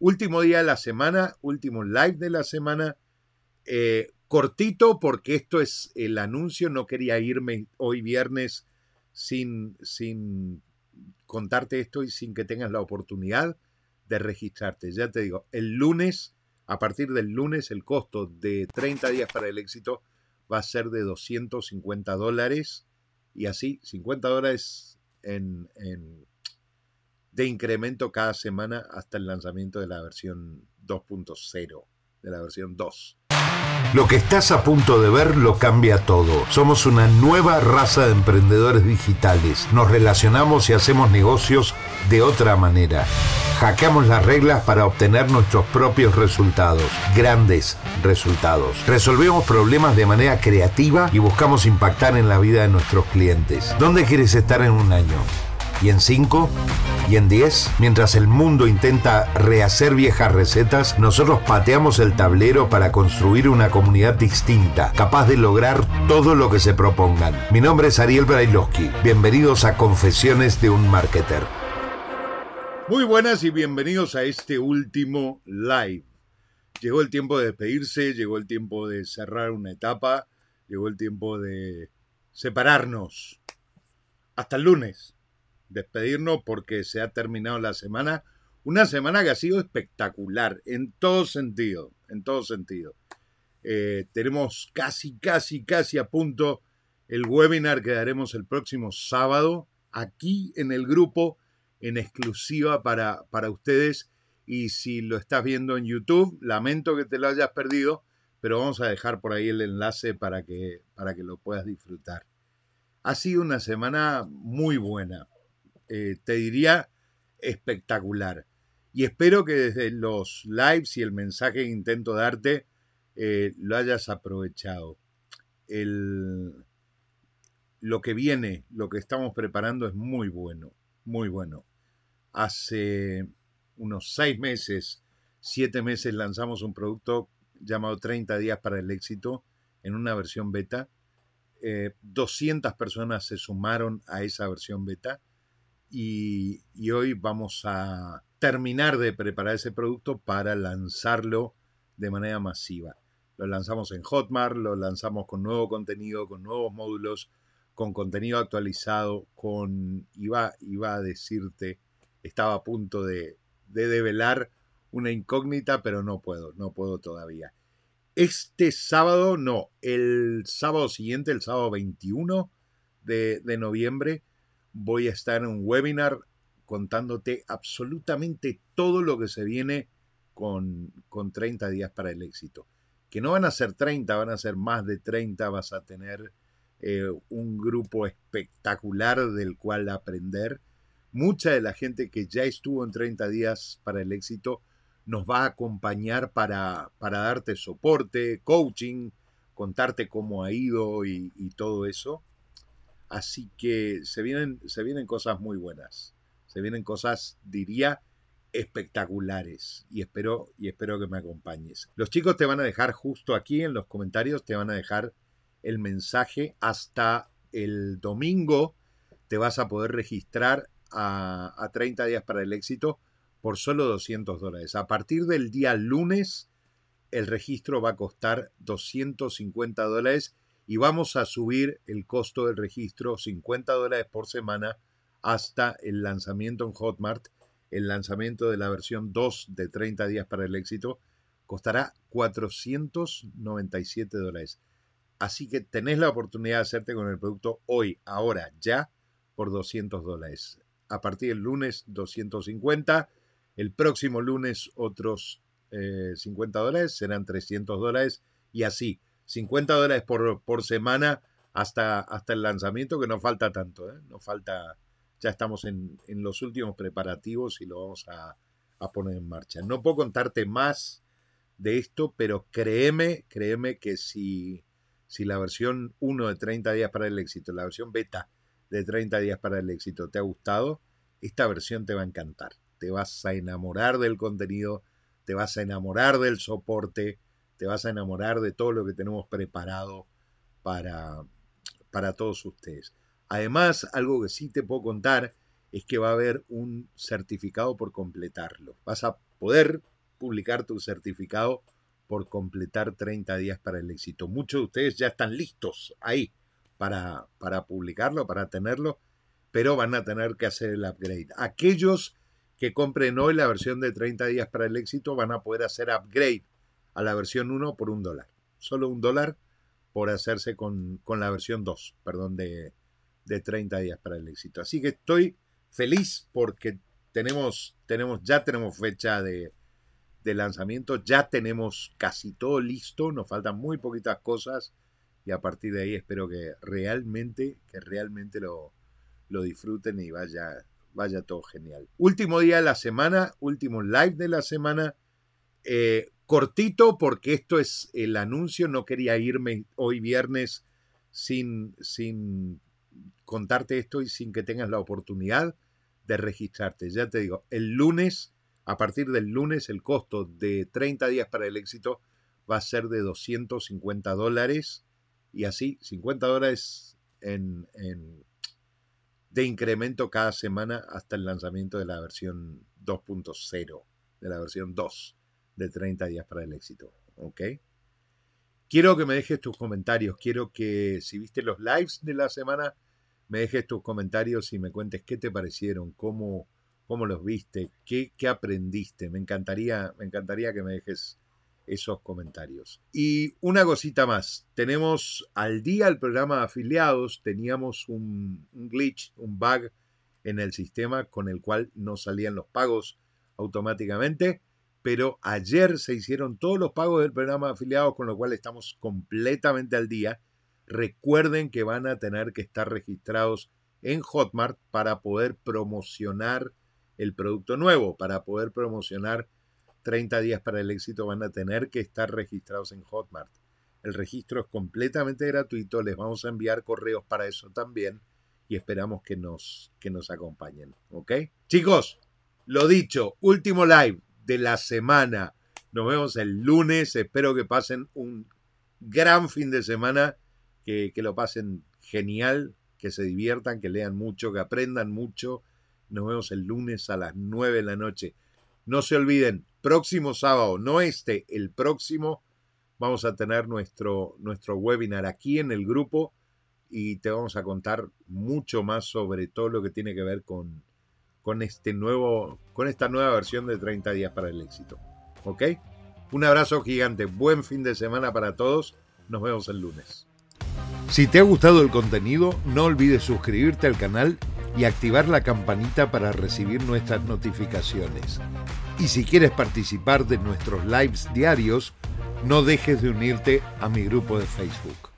Último día de la semana, último live de la semana. Eh, cortito porque esto es el anuncio, no quería irme hoy viernes sin, sin contarte esto y sin que tengas la oportunidad de registrarte. Ya te digo, el lunes, a partir del lunes, el costo de 30 días para el éxito va a ser de 250 dólares y así 50 dólares en, en, de incremento cada semana hasta el lanzamiento de la versión 2.0, de la versión 2. Lo que estás a punto de ver lo cambia todo. Somos una nueva raza de emprendedores digitales. Nos relacionamos y hacemos negocios de otra manera. Hackeamos las reglas para obtener nuestros propios resultados, grandes resultados. Resolvemos problemas de manera creativa y buscamos impactar en la vida de nuestros clientes. ¿Dónde quieres estar en un año? Y en 5 y en 10, mientras el mundo intenta rehacer viejas recetas, nosotros pateamos el tablero para construir una comunidad distinta, capaz de lograr todo lo que se propongan. Mi nombre es Ariel Brailovsky. Bienvenidos a Confesiones de un Marketer. Muy buenas y bienvenidos a este último live. Llegó el tiempo de despedirse, llegó el tiempo de cerrar una etapa, llegó el tiempo de separarnos. Hasta el lunes despedirnos porque se ha terminado la semana. Una semana que ha sido espectacular en todo sentido, en todo sentido. Eh, tenemos casi, casi, casi a punto el webinar que daremos el próximo sábado aquí en el grupo en exclusiva para, para ustedes. Y si lo estás viendo en YouTube, lamento que te lo hayas perdido, pero vamos a dejar por ahí el enlace para que, para que lo puedas disfrutar. Ha sido una semana muy buena. Eh, te diría, espectacular. Y espero que desde los lives y el mensaje que intento darte eh, lo hayas aprovechado. El, lo que viene, lo que estamos preparando es muy bueno, muy bueno. Hace unos seis meses, siete meses lanzamos un producto llamado 30 días para el éxito en una versión beta. 200 eh, personas se sumaron a esa versión beta y, hoy vamos a terminar de preparar ese producto para lanzarlo de manera masiva. Lo lanzamos en Hotmart, lo lanzamos con nuevo contenido, con nuevos módulos, con contenido actualizado, con, iba, iba a decirte, estaba a punto de, de develar una incógnita, pero no puedo, no puedo todavía. Este sábado, no, el sábado siguiente, el sábado 21 de, de noviembre, voy a estar en un webinar contándote absolutamente todo lo que se viene con, con 30 días para el éxito. Que no van a ser 30, van a ser más de 30, vas a tener eh, un grupo espectacular del cual aprender. Mucha de la gente que ya estuvo en 30 días para el éxito nos va a acompañar para, para darte soporte, coaching, contarte cómo ha ido y todo eso. Así que se vienen, se vienen cosas muy buenas. Se vienen cosas, diría, espectaculares. Y espero, y espero que me acompañes. Los chicos te van a dejar justo aquí en los comentarios, te van a dejar el mensaje hasta el domingo. Te vas a poder registrar a, a 30 días para el éxito por solo 200 dólares. A partir del día lunes, el registro va a costar 250 dólares y vamos a subir el costo del registro 50 dólares por semana hasta el lanzamiento en Hotmart. El lanzamiento de la versión 2 de 30 días para el éxito costará 497 dólares. Así que tenés la oportunidad de hacerte con el producto hoy, ahora, ya, por 200 dólares. A partir del lunes, 250. El próximo lunes, otros 50 eh, dólares, serán 300 dólares. Y así, 50 dólares por, por semana hasta, hasta el lanzamiento, que no falta tanto, ¿eh? no falta, ya estamos en, en, los últimos preparativos y lo vamos a, a, poner en marcha. No puedo contarte más de esto, pero créeme, créeme que si, si la versión 1 de 30 días para el éxito, la versión beta de 30 días para el éxito te ha gustado, esta versión te va a encantar. Te vas a enamorar del contenido, te vas a enamorar del soporte, te vas a enamorar de todo lo que tenemos preparado para, para todos ustedes. Además, algo que sí te puedo contar es que va a haber un certificado por completarlo. Vas a poder publicar tu certificado por completar 30 días para el éxito. Muchos de ustedes ya están listos ahí para, para publicarlo, para tenerlo, pero van a tener que hacer el upgrade. Aquellos que compren hoy la versión de 30 días para el éxito van a poder hacer upgrade a la versión 1 por un dólar. Solo un dólar por hacerse con, la versión 2, perdón, de, de 30 días para el éxito. Así que estoy feliz porque tenemos, tenemos, ya tenemos fecha de, de lanzamiento, ya tenemos casi todo listo, nos faltan muy poquitas cosas y a partir de ahí espero que realmente, que realmente lo, lo disfruten y vaya, vaya todo genial. Último día de la semana, último live de la semana. Eh, cortito porque esto es el anuncio, no quería irme hoy viernes sin, sin contarte esto y sin que tengas la oportunidad de registrarte. Ya te digo, el lunes, a partir del lunes, el costo de 30 días para el éxito va a ser de 250 dólares y así 50 dólares en, de incremento cada semana hasta el lanzamiento de la versión 2.0, de la versión 2 de 30 días para el éxito. ¿Ok? Quiero que me dejes tus comentarios, quiero que si viste los lives de la semana, me dejes tus comentarios y me cuentes qué te parecieron, cómo, cómo los viste, qué, qué aprendiste. Me encantaría, me encantaría que me dejes esos comentarios. Y una cosita más, tenemos al día el programa de afiliados, teníamos un, un, glitch, un bug en el sistema con el cual no salían los pagos automáticamente, pero ayer se hicieron todos los pagos del programa de afiliados, con lo cual estamos completamente al día. Recuerden que van a tener que estar registrados en Hotmart para poder promocionar el producto nuevo, para poder promocionar 30 días para el éxito van a tener que estar registrados en Hotmart. El registro es completamente gratuito, les vamos a enviar correos para eso también y esperamos que nos, que nos acompañen. ¿Ok? Chicos, lo dicho, último live de la semana. Nos vemos el lunes. Espero que pasen un gran fin de semana, que, que lo pasen genial, que se diviertan, que lean mucho, que aprendan mucho. Nos vemos el lunes a las 9 de la noche. No se olviden, próximo sábado, no este, el próximo, vamos a tener nuestro, nuestro webinar aquí en el grupo y te vamos a contar mucho más sobre todo lo que tiene que ver con, con, este nuevo, con esta nueva versión de 30 días para el éxito. ¿Ok? Un abrazo gigante, buen fin de semana para todos, nos vemos el lunes. Si te ha gustado el contenido, no olvides suscribirte al canal y activar la campanita para recibir nuestras notificaciones. Y si quieres participar de nuestros lives diarios, no dejes de unirte a mi grupo de Facebook.